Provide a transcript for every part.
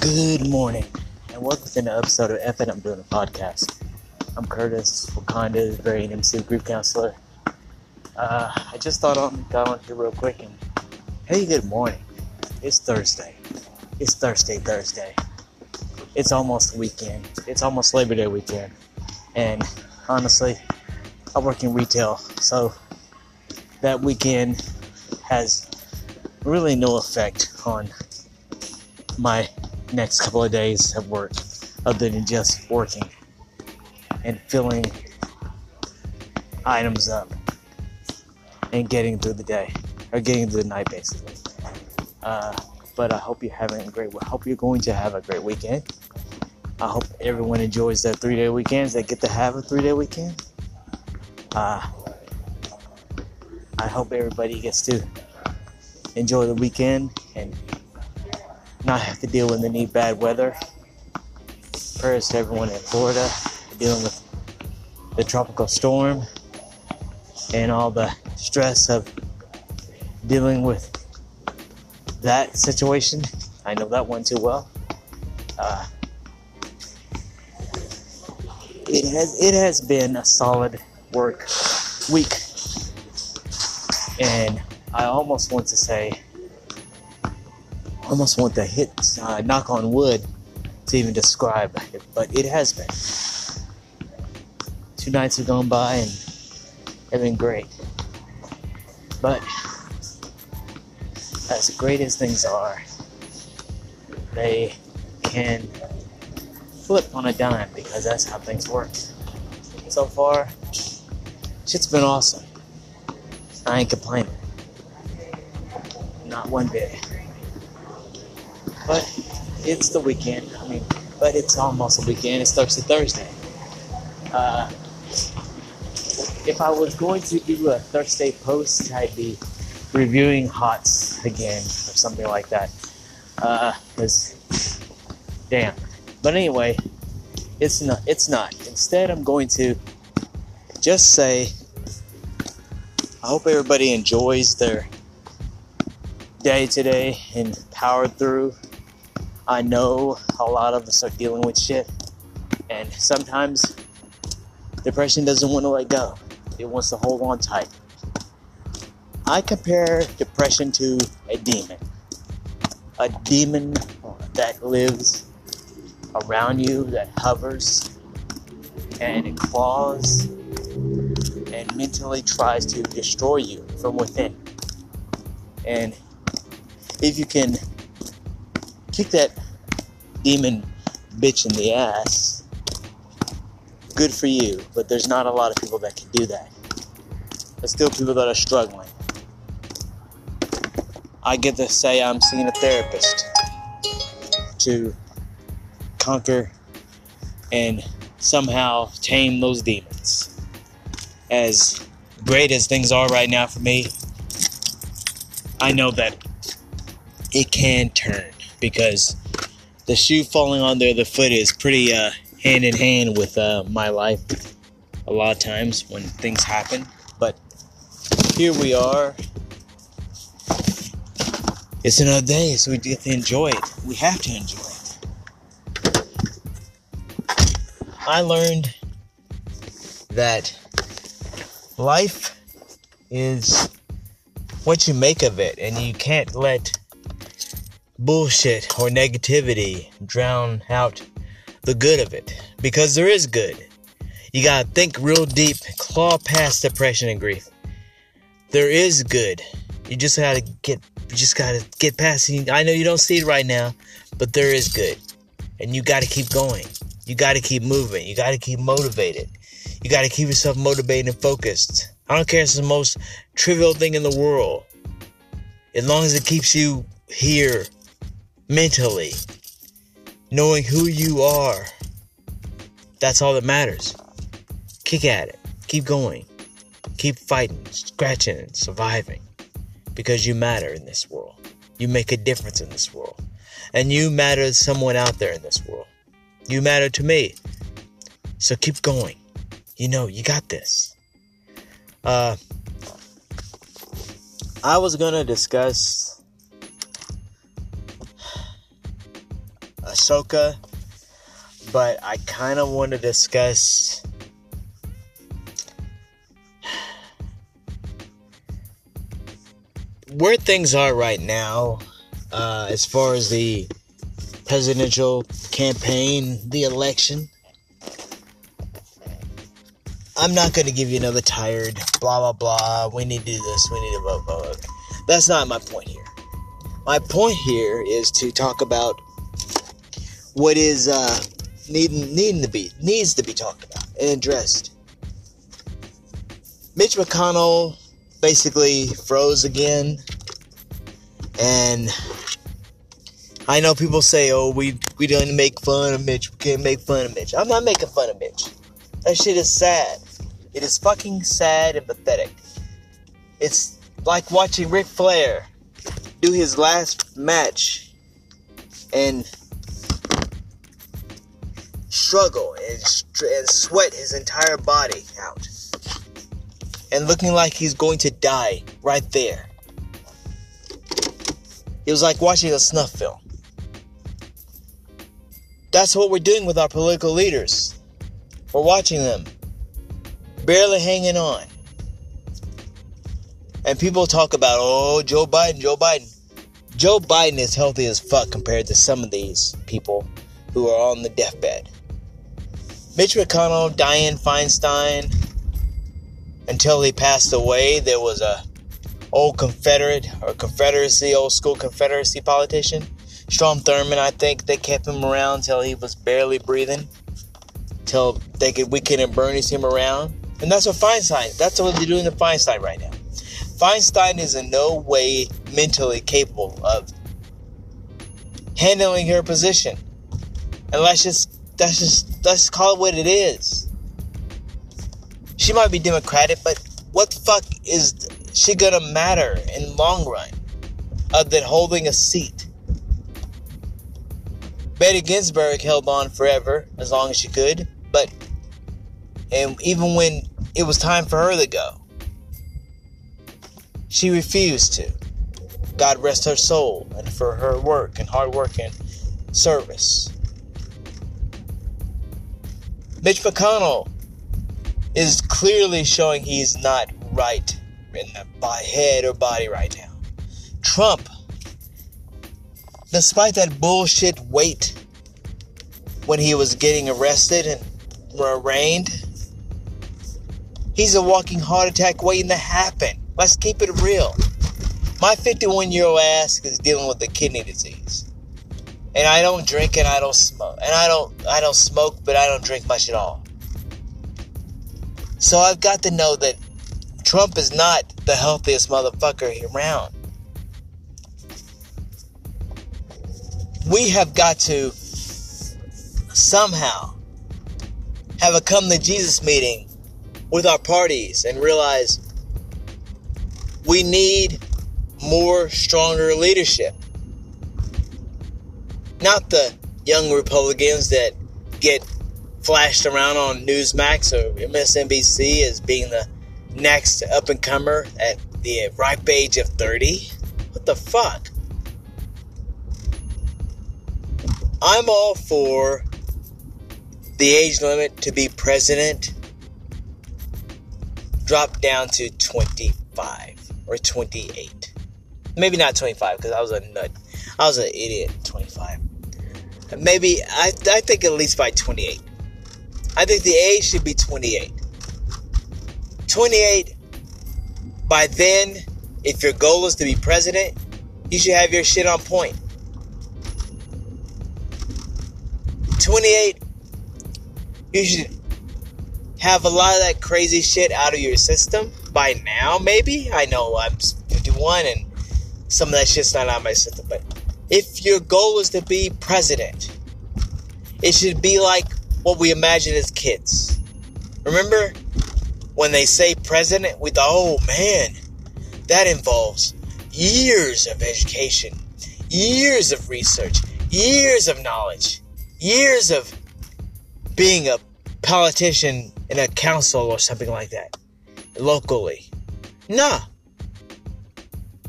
Good morning, and welcome to an episode of FN I'm Doing a Podcast. I'm Curtis Wakanda, very MC Group counselor. Uh, I just thought I'd go on here real quick and hey, good morning. It's Thursday. It's Thursday, Thursday. It's almost weekend. It's almost Labor Day weekend. And honestly, I work in retail, so that weekend has really no effect on my next couple of days of work other than just working and filling items up and getting through the day or getting through the night basically. Uh, but I hope you're having a great. I hope you're going to have a great weekend. I hope everyone enjoys their three-day weekends. They get to have a three-day weekend. Uh, I hope everybody gets to enjoy the weekend and not have to deal with any bad weather. Prayers to everyone in Florida dealing with the tropical storm and all the stress of dealing with that situation. I know that one too well. Uh, it has it has been a solid work week, and I almost want to say almost want to hit uh, knock on wood to even describe it, but it has been. Two nights have gone by and have been great. But as great as things are, they can flip on a dime because that's how things work. So far, shit's been awesome. I ain't complaining. Not one bit. It's the weekend. I mean, but it's almost a weekend. It's Thursday, Thursday. Uh, if I was going to do a Thursday post, I'd be reviewing HOTS again or something like that. Because, uh, damn. But anyway, it's not. It's not. Instead, I'm going to just say, I hope everybody enjoys their day today and powered through I know a lot of us are dealing with shit, and sometimes depression doesn't want to let go, it wants to hold on tight. I compare depression to a demon. A demon that lives around you, that hovers, and it claws and mentally tries to destroy you from within. And if you can kick that demon bitch in the ass, good for you. But there's not a lot of people that can do that. There's still people that are struggling. I get to say I'm seeing a therapist to conquer and somehow tame those demons. As great as things are right now for me, I know that it can turn because the shoe falling on the other foot is pretty uh, hand in hand with uh, my life a lot of times when things happen. But here we are. It's another day, so we get to enjoy it. We have to enjoy it. I learned that life is what you make of it, and you can't let bullshit or negativity drown out the good of it because there is good. You gotta think real deep, claw past depression and grief. There is good. You just gotta get, you just gotta get past it. I know you don't see it right now, but there is good, and you gotta keep going. You gotta keep moving. You gotta keep motivated. You gotta keep yourself motivated and focused. I don't care if it's the most trivial thing in the world, as long as it keeps you here mentally, knowing who you are. That's all that matters. Kick at it. Keep going. Keep fighting, scratching, and surviving. Because you matter in this world. You make a difference in this world. And you matter to someone out there in this world. You matter to me. So keep going. You know, you got this. Uh, I was going to discuss Ahsoka, but I kind of want to discuss where things are right now uh, as far as the presidential campaign, the election. I'm not going to give you another tired blah blah blah. We need to do this. We need to vote vote. That's not my point here. My point here is to talk about what is uh, needing needing to be needs to be talked about and addressed. Mitch McConnell basically froze again, and I know people say, "Oh, we we don't make fun of Mitch. We can't make fun of Mitch." I'm not making fun of Mitch. That shit is sad. It is fucking sad and pathetic. It's like watching Ric Flair do his last match and struggle and, and sweat his entire body out and looking like he's going to die right there. It was like watching a snuff film. That's what we're doing with our political leaders. We're watching them barely hanging on. And people talk about, oh, Joe Biden, Joe Biden. Joe Biden is healthy as fuck compared to some of these people who are on the deathbed. Mitch McConnell, Dianne Feinstein, until he passed away, there was a old Confederate or Confederacy, old school Confederacy politician, Strom Thurmond. I think they kept him around till he was barely breathing, till they could Weekend at Bernie's him around, and that's what Feinstein. That's what they're doing to Feinstein right now. Feinstein is in no way mentally capable of handling her position, and let's just that's just let's call it what it is. She might be Democratic, but what the fuck is she gonna matter in long run other than holding a seat? Betty Ginsburg held on forever, as long as she could, but and even when it was time for her to go, she refused to. God rest her soul and for her work and hard work and service. Mitch McConnell is clearly showing he's not right in the head or body right now. Trump, despite that bullshit weight when he was getting arrested and arraigned, he's a walking heart attack waiting to happen. Let's keep it real. My 51 year old ass is dealing with a kidney disease. And I don't drink and I don't smoke. And I don't I don't smoke, but I don't drink much at all. So I've got to know that Trump is not the healthiest motherfucker around. We have got to somehow have a come to Jesus meeting with our parties and realize we need more stronger leadership. Not the young Republicans that get flashed around on Newsmax or MSNBC as being the next up and comer at the ripe age of 30. What the fuck? I'm all for the age limit to be president drop down to 25 or 28. Maybe not 25 because I was a nut. I was an idiot 25. Maybe I, I think at least by 28. I think the age should be 28. 28, by then, if your goal is to be president, you should have your shit on point. 28, you should have a lot of that crazy shit out of your system by now, maybe. I know I'm 51 and some of that shit's not out of my system, but if your goal is to be president, it should be like what we imagine as kids. Remember when they say president, we thought, oh man, that involves years of education, years of research, years of knowledge, years of being a politician in a council or something like that locally. Nah.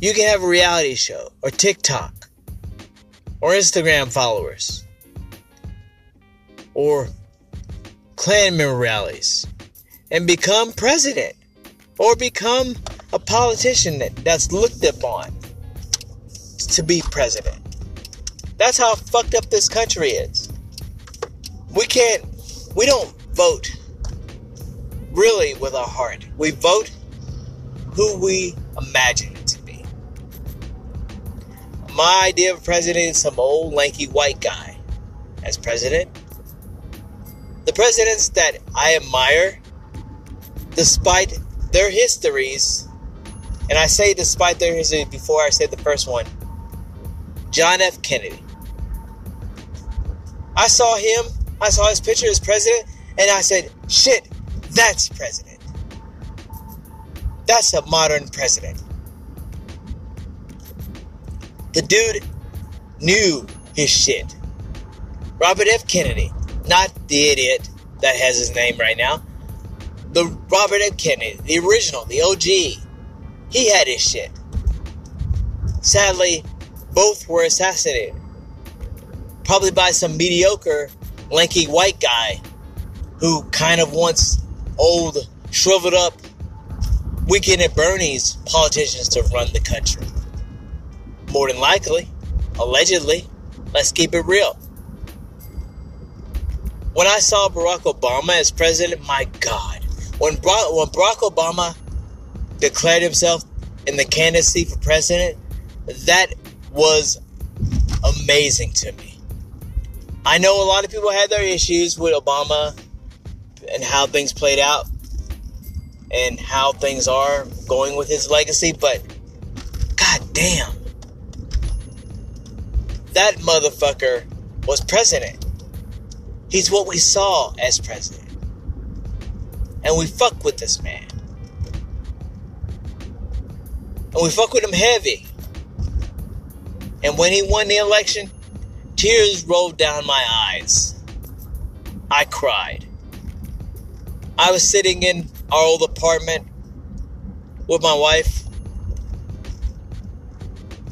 You can have a reality show or TikTok or Instagram followers or Klan member rallies and become president or become a politician that, that's looked upon to be president. That's how fucked up this country is. We can't, we don't vote really with our heart. We vote who we imagine. My idea of president is some old lanky white guy as president. The presidents that I admire, despite their histories, and I say despite their history before I say the first one, John F. Kennedy. I saw him, I saw his picture as president, and I said, shit, that's president. That's a modern president. The dude knew his shit. Robert F. Kennedy, not the idiot that has his name right now. The Robert F. Kennedy, the original, the OG. He had his shit. Sadly, both were assassinated probably by some mediocre, lanky white guy who kind of wants old, shriveled up, weekend at Bernie's politicians to run the country. More than likely, allegedly, let's keep it real. When I saw Barack Obama as president, my God, when Barack, when Barack Obama declared himself in the candidacy for president, that was amazing to me. I know a lot of people had their issues with Obama and how things played out and how things are going with his legacy, but god damn. That motherfucker was president. He's what we saw as president. And we fuck with this man. And we fuck with him heavy. And when he won the election, Tears rolled down my eyes. I cried. I was sitting in our old apartment with my wife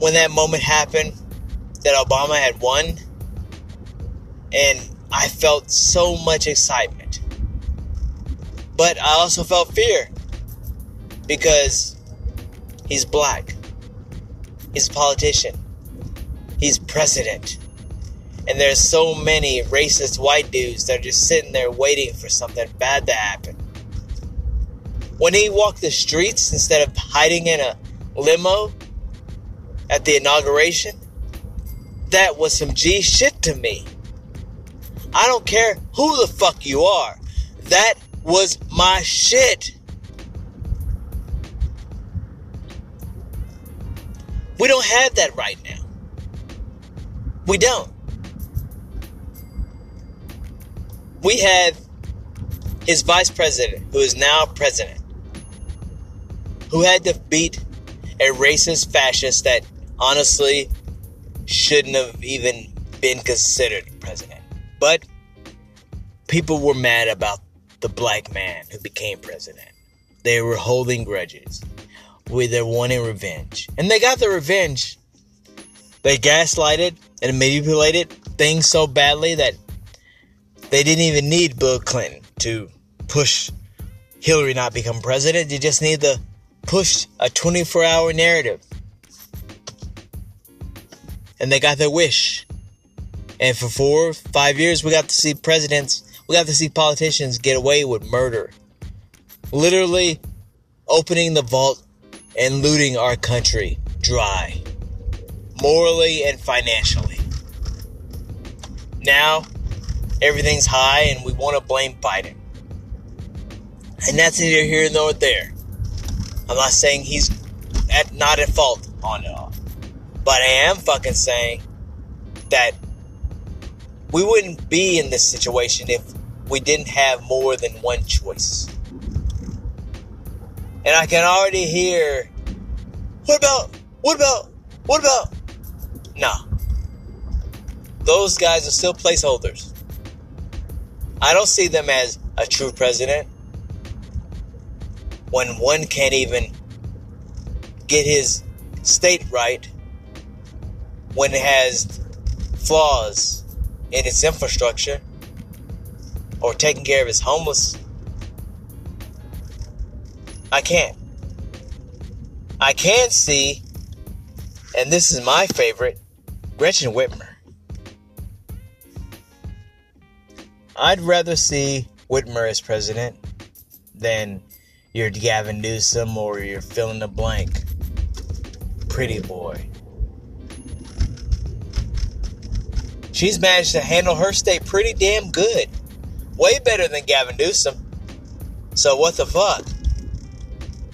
when that moment happened that Obama had won. And I felt so much excitement. But I also felt fear because he's black, he's a politician, he's president. And there's so many racist white dudes that are just sitting there waiting for something bad to happen. When he walked the streets instead of hiding in a limo at the inauguration, that was some G shit to me. I don't care who the fuck you are. That was my shit. We don't have that right now. We don't. we have his vice president, who is now president, who had to beat a racist fascist that honestly shouldn't have even been considered president. But people were mad about the black man who became president. They were holding grudges. With their wanting revenge. And they got the revenge. They gaslighted and manipulated things so badly that they didn't even need Bill Clinton to push Hillary not become president. They just need to push a 24 hour narrative. And they got their wish. And for four, five years, we got to see presidents, we got to see politicians get away with murder. Literally opening the vault and looting our country dry, morally and financially. Now, everything's high and we want to blame Biden. And that's neither here nor there. I'm not saying he's at, not at fault on it all. But I am fucking saying that we wouldn't be in this situation if we didn't have more than one choice. And I can already hear, what about, what about, what about? No. Those guys are still placeholders. I don't see them as a true president when one can't even get his state right, when it has flaws in its infrastructure, or taking care of its homeless. I can't. I can see, and this is my favorite, Gretchen Whitmer. I'd rather see Whitmer as president than your Gavin Newsom or your fill in the blank pretty boy. She's managed to handle her state pretty damn good. Way better than Gavin Newsom. So what the fuck?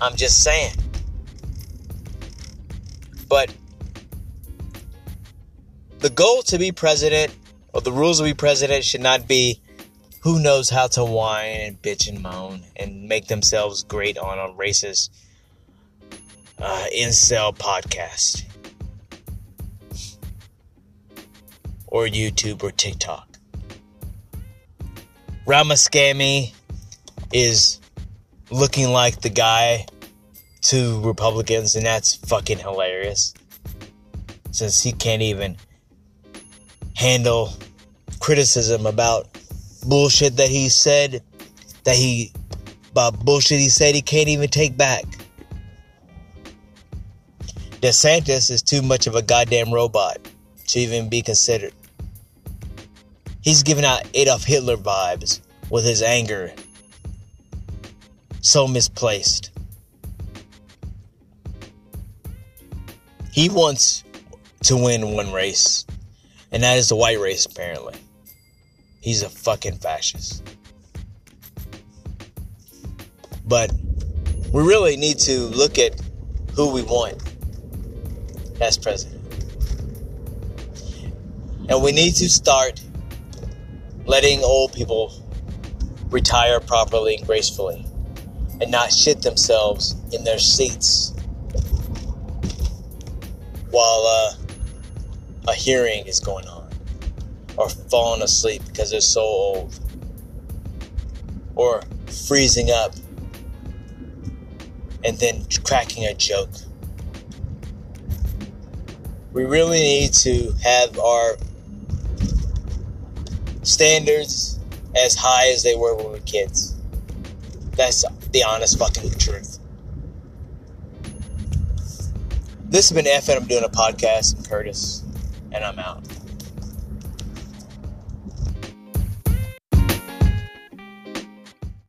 I'm just saying. But the goal to be president, or the rules to be president, should not be who knows how to whine and bitch and moan and make themselves great on a racist uh, incel podcast or YouTube or TikTok. Ramaswamy is looking like the guy to Republicans, and that's fucking hilarious. Since he can't even handle criticism about bullshit that he said, that he, about bullshit he said he can't even take back. DeSantis is too much of a goddamn robot to even be considered. He's giving out Adolf Hitler vibes with his anger. So misplaced. He wants to win one race, and that is the white race, apparently. He's a fucking fascist. But we really need to look at who we want as president. And we need to start letting old people retire properly and gracefully and not shit themselves in their seats while uh, a hearing is going on or falling asleep because they're so old or freezing up and then cracking a joke. We really need to have our standards as high as they were when we were kids. That's the honest fucking truth. This has been F, and I'm doing a podcast. I'm Curtis, and I'm out.